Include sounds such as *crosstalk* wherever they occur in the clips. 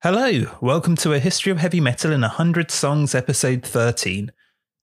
Hello, welcome to A History of Heavy Metal in 100 Songs, episode 13.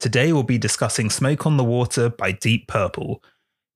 Today we'll be discussing Smoke on the Water by Deep Purple.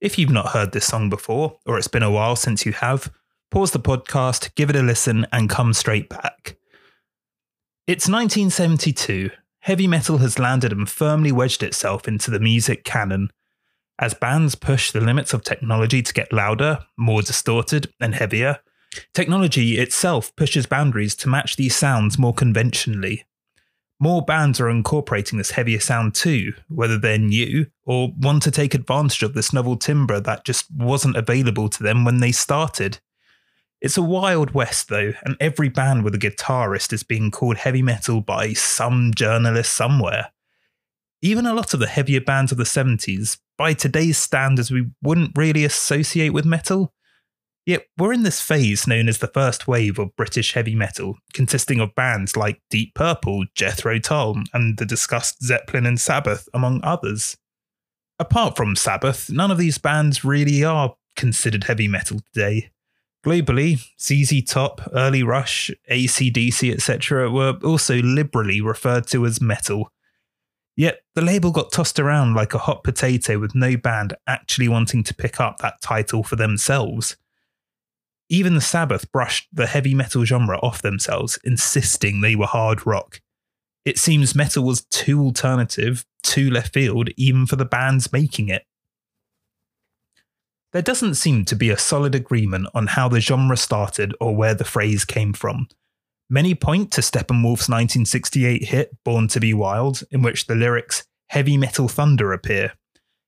If you've not heard this song before, or it's been a while since you have, pause the podcast, give it a listen, and come straight back. It's 1972. Heavy metal has landed and firmly wedged itself into the music canon. As bands push the limits of technology to get louder, more distorted, and heavier, Technology itself pushes boundaries to match these sounds more conventionally. More bands are incorporating this heavier sound too, whether they're new or want to take advantage of this novel timbre that just wasn't available to them when they started. It's a wild west though, and every band with a guitarist is being called heavy metal by some journalist somewhere. Even a lot of the heavier bands of the 70s, by today's standards, we wouldn't really associate with metal, Yet we're in this phase known as the first wave of British heavy metal, consisting of bands like Deep Purple, Jethro Tull, and the discussed Zeppelin and Sabbath, among others. Apart from Sabbath, none of these bands really are considered heavy metal today. Globally, ZZ Top, Early Rush, ACDC, etc., were also liberally referred to as metal. Yet the label got tossed around like a hot potato with no band actually wanting to pick up that title for themselves. Even the Sabbath brushed the heavy metal genre off themselves, insisting they were hard rock. It seems metal was too alternative, too left field, even for the bands making it. There doesn't seem to be a solid agreement on how the genre started or where the phrase came from. Many point to Steppenwolf's 1968 hit Born to Be Wild, in which the lyrics Heavy Metal Thunder appear.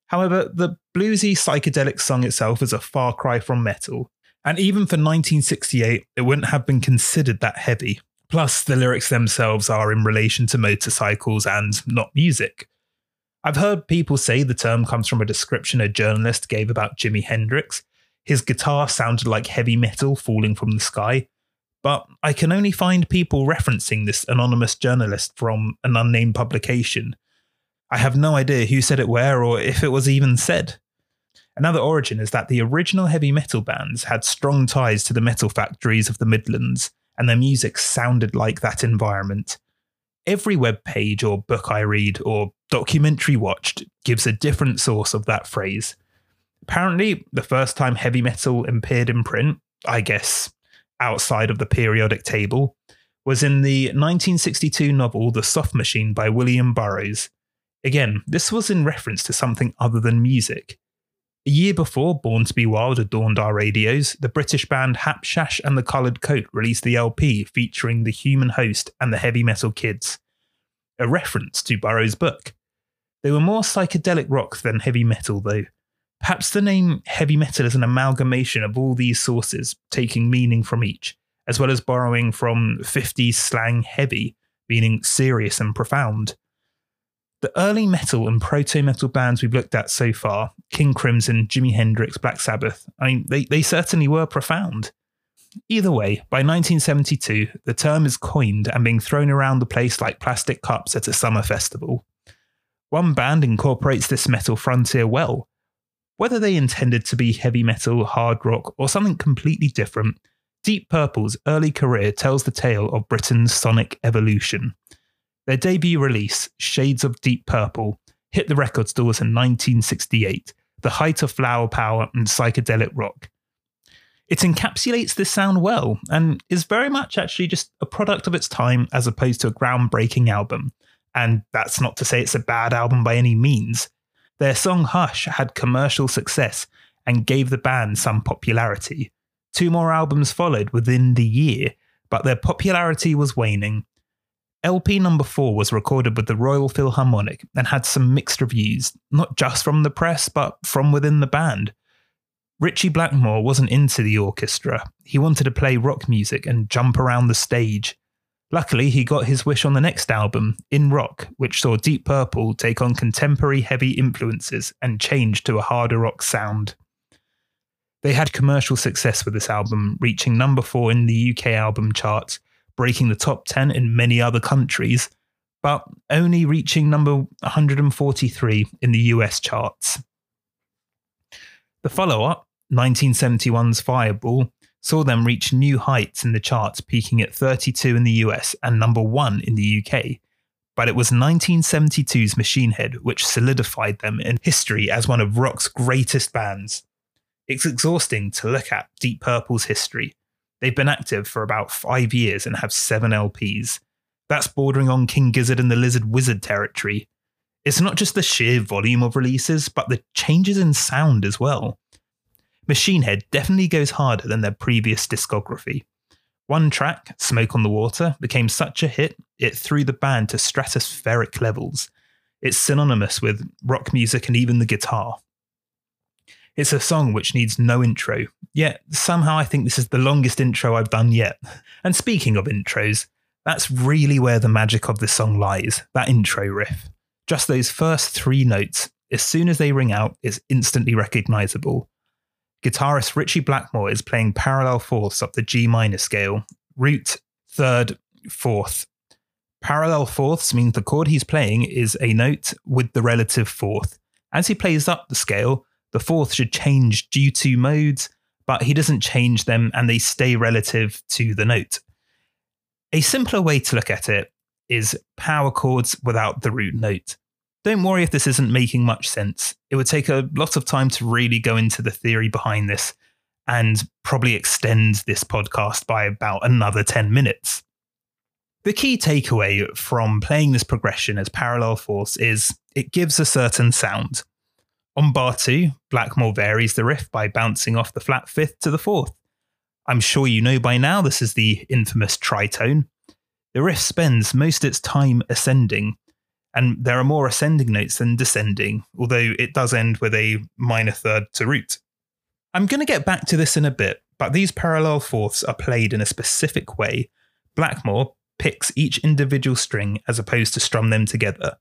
However, the bluesy psychedelic song itself is a far cry from metal, and even for 1968, it wouldn't have been considered that heavy. Plus, the lyrics themselves are in relation to motorcycles and not music. I've heard people say the term comes from a description a journalist gave about Jimi Hendrix. His guitar sounded like heavy metal falling from the sky. But I can only find people referencing this anonymous journalist from an unnamed publication. I have no idea who said it where or if it was even said. Another origin is that the original heavy metal bands had strong ties to the metal factories of the Midlands, and their music sounded like that environment. Every web page or book I read or documentary watched gives a different source of that phrase. Apparently, the first time heavy metal appeared in print, I guess outside of the periodic table, was in the 1962 novel The Soft Machine by William Burroughs. Again, this was in reference to something other than music. A year before Born to Be Wild adorned our radios, the British band Hapshash and the Coloured Coat released the LP featuring the human host and the heavy metal kids, a reference to Burroughs' book. They were more psychedelic rock than heavy metal, though. Perhaps the name heavy metal is an amalgamation of all these sources, taking meaning from each, as well as borrowing from 50s slang heavy, meaning serious and profound. The early metal and proto metal bands we've looked at so far, King Crimson, Jimi Hendrix, Black Sabbath, I mean, they, they certainly were profound. Either way, by 1972, the term is coined and being thrown around the place like plastic cups at a summer festival. One band incorporates this metal frontier well. Whether they intended to be heavy metal, hard rock, or something completely different, Deep Purple's early career tells the tale of Britain's sonic evolution. Their debut release, Shades of Deep Purple, hit the record stores in 1968, the height of flower power and psychedelic rock. It encapsulates this sound well and is very much actually just a product of its time as opposed to a groundbreaking album. And that's not to say it's a bad album by any means. Their song Hush had commercial success and gave the band some popularity. Two more albums followed within the year, but their popularity was waning LP number four was recorded with the Royal Philharmonic and had some mixed reviews, not just from the press, but from within the band. Ritchie Blackmore wasn't into the orchestra. He wanted to play rock music and jump around the stage. Luckily, he got his wish on the next album, In Rock, which saw Deep Purple take on contemporary heavy influences and change to a harder rock sound. They had commercial success with this album, reaching number four in the UK album charts breaking the top 10 in many other countries, but only reaching number 143 in the US charts. The follow up, 1971's Fireball, saw them reach new heights in the charts, peaking at 32 in the US and number 1 in the UK. But it was 1972's Machine Head which solidified them in history as one of rock's greatest bands. It's exhausting to look at Deep Purple's history. They've been active for about five years and have seven LPs. That's bordering on King Gizzard and the Lizard Wizard territory. It's not just the sheer volume of releases, but the changes in sound as well. Machine Head definitely goes harder than their previous discography. One track, Smoke on the Water, became such a hit it threw the band to stratospheric levels. It's synonymous with rock music and even the guitar. It's a song which needs no intro, yet somehow I think this is the longest intro I've done yet. And speaking of intros, that's really where the magic of this song lies that intro riff. Just those first three notes, as soon as they ring out, is instantly recognizable. Guitarist Ritchie Blackmore is playing parallel fourths up the G minor scale, root, third, fourth. Parallel fourths means the chord he's playing is a note with the relative fourth. As he plays up the scale, the fourth should change due to modes, but he doesn't change them and they stay relative to the note. A simpler way to look at it is power chords without the root note. Don't worry if this isn't making much sense. It would take a lot of time to really go into the theory behind this and probably extend this podcast by about another 10 minutes. The key takeaway from playing this progression as parallel fourths is it gives a certain sound. On bar 2, Blackmore varies the riff by bouncing off the flat fifth to the fourth. I'm sure you know by now this is the infamous tritone. The riff spends most its time ascending, and there are more ascending notes than descending, although it does end with a minor third to root. I'm going to get back to this in a bit, but these parallel fourths are played in a specific way. Blackmore picks each individual string as opposed to strum them together.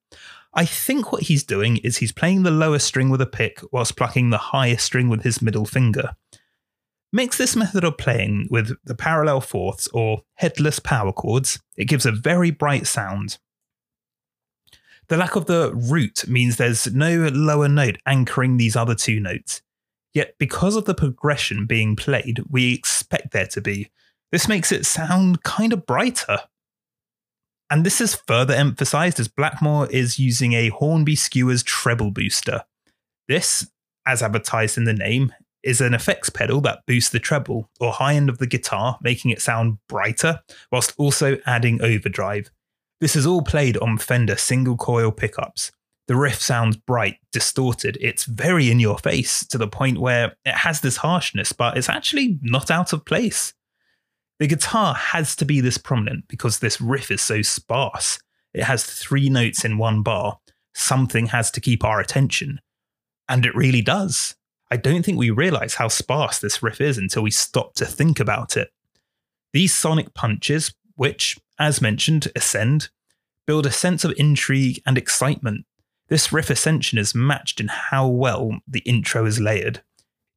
I think what he's doing is he's playing the lower string with a pick whilst plucking the higher string with his middle finger. Mix this method of playing with the parallel fourths or headless power chords, it gives a very bright sound. The lack of the root means there's no lower note anchoring these other two notes. Yet, because of the progression being played, we expect there to be. This makes it sound kind of brighter. And this is further emphasized as Blackmore is using a Hornby Skewes treble booster. This, as advertised in the name, is an effects pedal that boosts the treble or high end of the guitar, making it sound brighter, whilst also adding overdrive. This is all played on Fender single coil pickups. The riff sounds bright, distorted, it's very in your face to the point where it has this harshness, but it's actually not out of place. The guitar has to be this prominent because this riff is so sparse. It has three notes in one bar. Something has to keep our attention. And it really does. I don't think we realize how sparse this riff is until we stop to think about it. These sonic punches, which, as mentioned, ascend, build a sense of intrigue and excitement. This riff ascension is matched in how well the intro is layered.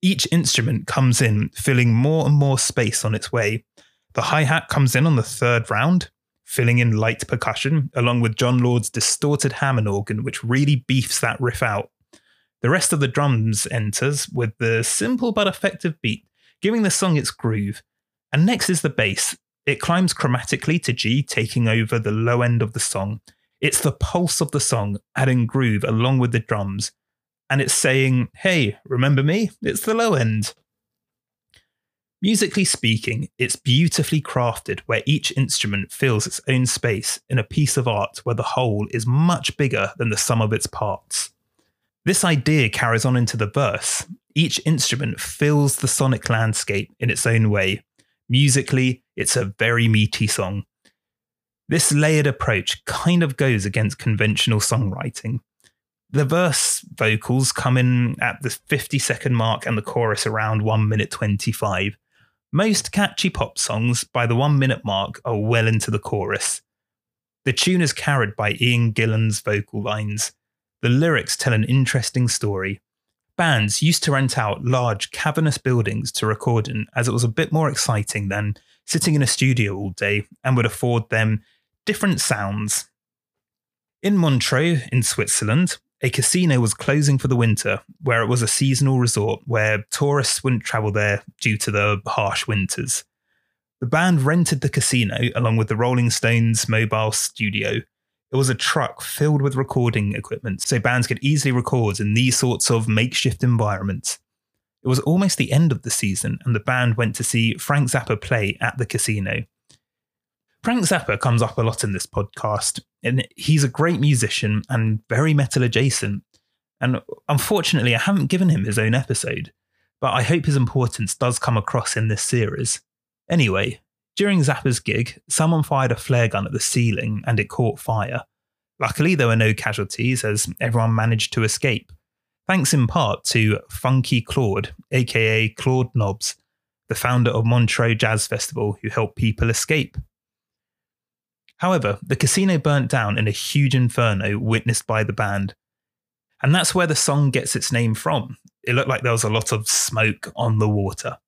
Each instrument comes in, filling more and more space on its way. The hi hat comes in on the third round, filling in light percussion, along with Jon Lord's distorted Hammond organ, which really beefs that riff out. The rest of the drums enters with the simple but effective beat, giving the song its groove. And next is the bass. It climbs chromatically to G, taking over the low end of the song. It's the pulse of the song, adding groove along with the drums. And it's saying, hey, remember me? It's the low end. Musically speaking, it's beautifully crafted where each instrument fills its own space in a piece of art where the whole is much bigger than the sum of its parts. This idea carries on into the verse. Each instrument fills the sonic landscape in its own way. Musically, it's a very meaty song. This layered approach kind of goes against conventional songwriting. The verse vocals come in at the 50 second mark and the chorus around 1 minute 25. Most catchy pop songs by the 1 minute mark are well into the chorus. The tune is carried by Ian Gillan's vocal lines, the lyrics tell an interesting story. Bands used to rent out large, cavernous buildings to record in, as it was a bit more exciting than sitting in a studio all day and would afford them different sounds. In Montreux, in Switzerland, a casino was closing for the winter, where it was a seasonal resort where tourists wouldn't travel there due to the harsh winters. The band rented the casino along with the Rolling Stones mobile studio. It was a truck filled with recording equipment, so bands could easily record in these sorts of makeshift environments. It was almost the end of the season, and the band went to see Frank Zappa play at the casino. Frank Zappa comes up a lot in this podcast, and he's a great musician and very metal adjacent. And unfortunately, I haven't given him his own episode, but I hope his importance does come across in this series. Anyway, during Zappa's gig, someone fired a flare gun at the ceiling and it caught fire. Luckily, there were no casualties as everyone managed to escape, thanks in part to Funky Claude, aka Claude Nobs, the founder of Montreux Jazz Festival, who helped people escape. However, the casino burnt down in a huge inferno witnessed by the band. And that's where the song gets its name from. It looked like there was a lot of smoke on the water.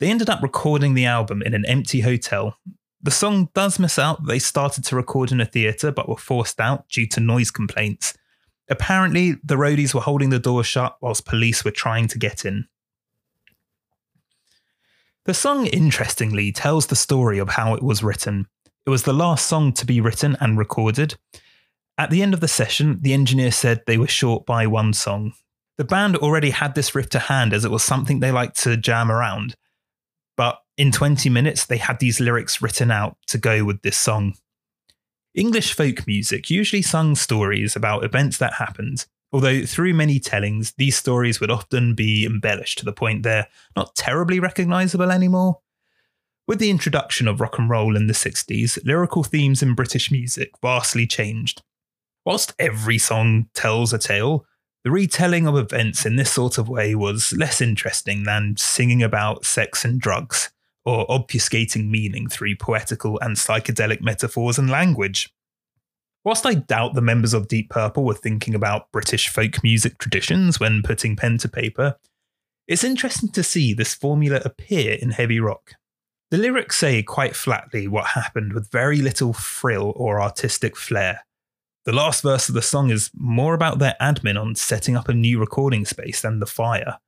They ended up recording the album in an empty hotel. The song does miss out. They started to record in a theatre but were forced out due to noise complaints. Apparently, the roadies were holding the door shut whilst police were trying to get in. The song, interestingly, tells the story of how it was written. It was the last song to be written and recorded. At the end of the session, the engineer said they were short by one song. The band already had this riff to hand as it was something they liked to jam around. But in 20 minutes, they had these lyrics written out to go with this song. English folk music usually sung stories about events that happened, although through many tellings, these stories would often be embellished to the point they're not terribly recognisable anymore. With the introduction of rock and roll in the 60s, lyrical themes in British music vastly changed. Whilst every song tells a tale, the retelling of events in this sort of way was less interesting than singing about sex and drugs, or obfuscating meaning through poetical and psychedelic metaphors and language. Whilst I doubt the members of Deep Purple were thinking about British folk music traditions when putting pen to paper, it's interesting to see this formula appear in heavy rock. The lyrics say quite flatly what happened with very little frill or artistic flair. The last verse of the song is more about their admin on setting up a new recording space than the fire.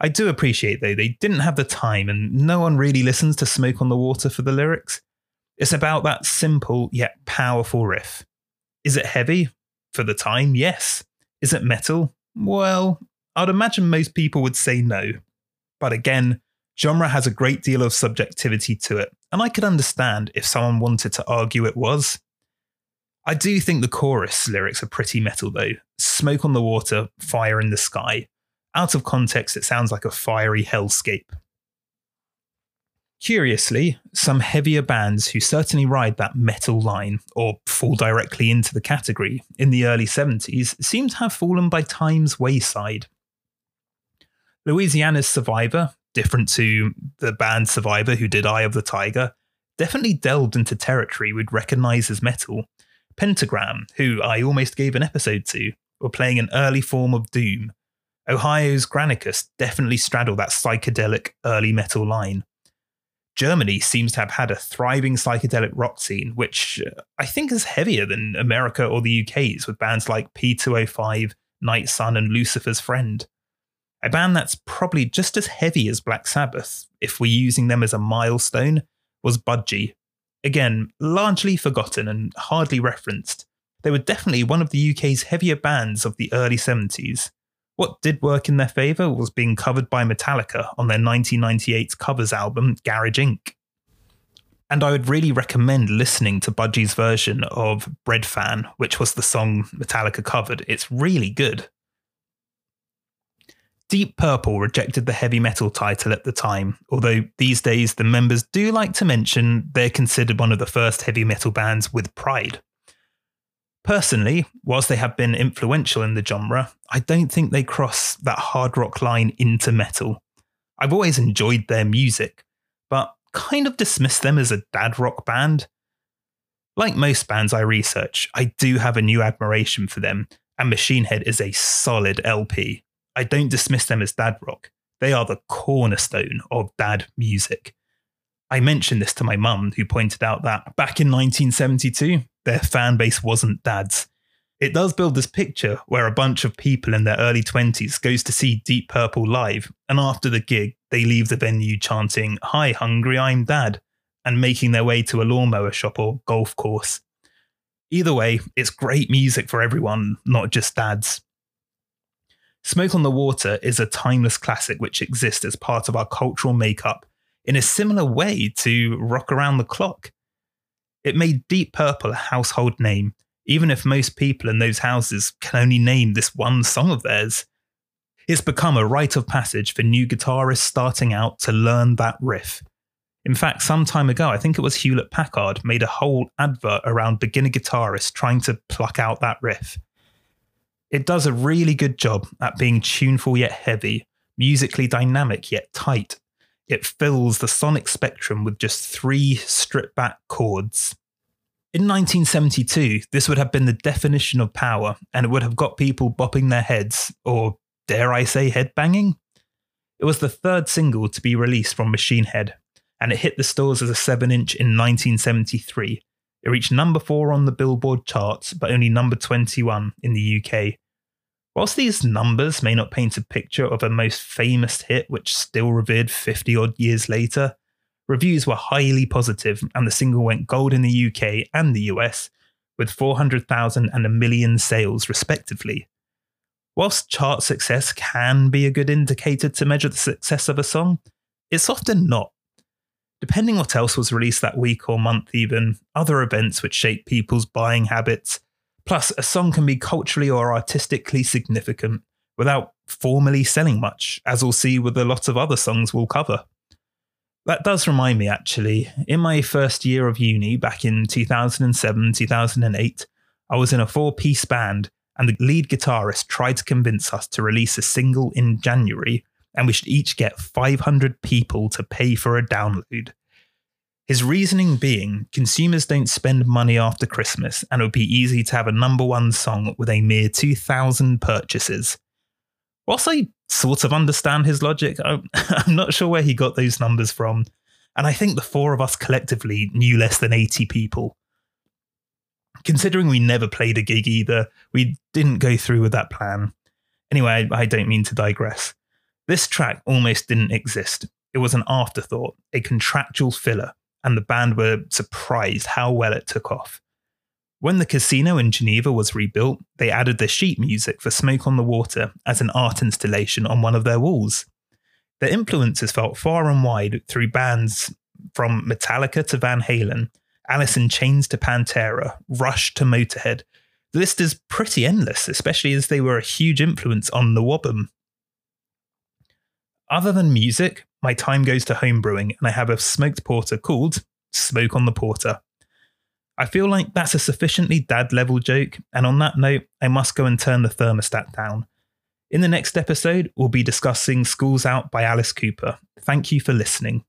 I do appreciate, though, they didn't have the time and no one really listens to Smoke on the Water for the lyrics. It's about that simple yet powerful riff. Is it heavy? For the time, yes. Is it metal? Well, I'd imagine most people would say no. But again, Genre has a great deal of subjectivity to it, and I could understand if someone wanted to argue it was. I do think the chorus lyrics are pretty metal though. Smoke on the water, fire in the sky. Out of context, it sounds like a fiery hellscape. Curiously, some heavier bands who certainly ride that metal line, or fall directly into the category, in the early 70s seem to have fallen by time's wayside. Louisiana's Survivor different to the band Survivor, who did Eye of the Tiger, definitely delved into territory we'd recognize as metal. Pentagram, who I almost gave an episode to, were playing an early form of doom. Ohio's Granicus definitely straddled that psychedelic early metal line. Germany seems to have had a thriving psychedelic rock scene, which uh, I think is heavier than America or the UK's, with bands like P205, Night Sun, and Lucifer's Friend. A band that's probably just as heavy as Black Sabbath, if we're using them as a milestone, was Budgie. Again, largely forgotten and hardly referenced. They were definitely one of the UK's heavier bands of the early 70s. What did work in their favour was being covered by Metallica on their 1998 covers album, Garage Inc. And I would really recommend listening to Budgie's version of Breadfan, which was the song Metallica covered. It's really good. Deep Purple rejected the heavy metal title at the time, although these days the members do like to mention they're considered one of the first heavy metal bands with pride. Personally, whilst they have been influential in the genre, I don't think they cross that hard rock line into metal. I've always enjoyed their music, but kind of dismiss them as a dad rock band. Like most bands I research, I do have a new admiration for them, and Machine Head is a solid LP. I don't dismiss them as dad rock. They are the cornerstone of dad music. I mentioned this to my mum, who pointed out that back in 1972, their fan base wasn't dads. It does build this picture where a bunch of people in their early 20s goes to see Deep Purple live, and after the gig, they leave the venue chanting, Hi, hungry, I'm dad, and making their way to a lawnmower shop or golf course. Either way, it's great music for everyone, not just dads. Smoke on the Water is a timeless classic which exists as part of our cultural makeup in a similar way to Rock Around the Clock. It made Deep Purple a household name, even if most people in those houses can only name this one song of theirs. It's become a rite of passage for new guitarists starting out to learn that riff. In fact, some time ago, I think it was Hewlett Packard made a whole advert around beginner guitarists trying to pluck out that riff. It does a really good job at being tuneful yet heavy, musically dynamic yet tight. It fills the sonic spectrum with just three stripped back chords. In 1972, this would have been the definition of power, and it would have got people bopping their heads, or dare I say, headbanging? It was the third single to be released from Machine Head, and it hit the stores as a 7 inch in 1973. It reached number 4 on the Billboard charts, but only number 21 in the UK. Whilst these numbers may not paint a picture of a most famous hit which still revered 50 odd years later, Reviews were highly positive, and the single went gold in the UK and the US, with 400,000 and a million sales, respectively. Whilst chart success can be a good indicator to measure the success of a song, it's often not. Depending what else was released that week or month, even, other events which shape people's buying habits. Plus, a song can be culturally or artistically significant without formally selling much, as we'll see with a lot of other songs we'll cover. That does remind me, actually. In my first year of uni, back in 2007, 2008, I was in a four piece band, and the lead guitarist tried to convince us to release a single in January, and we should each get 500 people to pay for a download. His reasoning being consumers don't spend money after Christmas, and it would be easy to have a number one song with a mere 2,000 purchases. Whilst I sort of understand his logic. *laughs* I'm, not sure where he got those numbers from. And I think the four of us collectively knew less than 80 people. Considering we never played a gig either, we didn't go through with that plan. Anyway, I don't mean to digress. This track almost didn't exist. It was an afterthought, a contractual filler, and the band were surprised how well it took off. When the casino in Geneva was rebuilt, they added the sheet music for Smoke on the Water as an art installation on one of their walls. Their influences felt far and wide through bands from Metallica to Van Halen, Alice in Chains to Pantera, Rush to Motorhead. The list is pretty endless, especially as they were a huge influence on the Wobum. Other than music, my time goes to homebrewing, and I have a smoked porter called Smoke on the Porter. I feel like that's a sufficiently dad level joke, and on that note, I must go and turn the thermostat down. In the next episode, we'll be discussing Schools Out by Alice Cooper. Thank you for listening.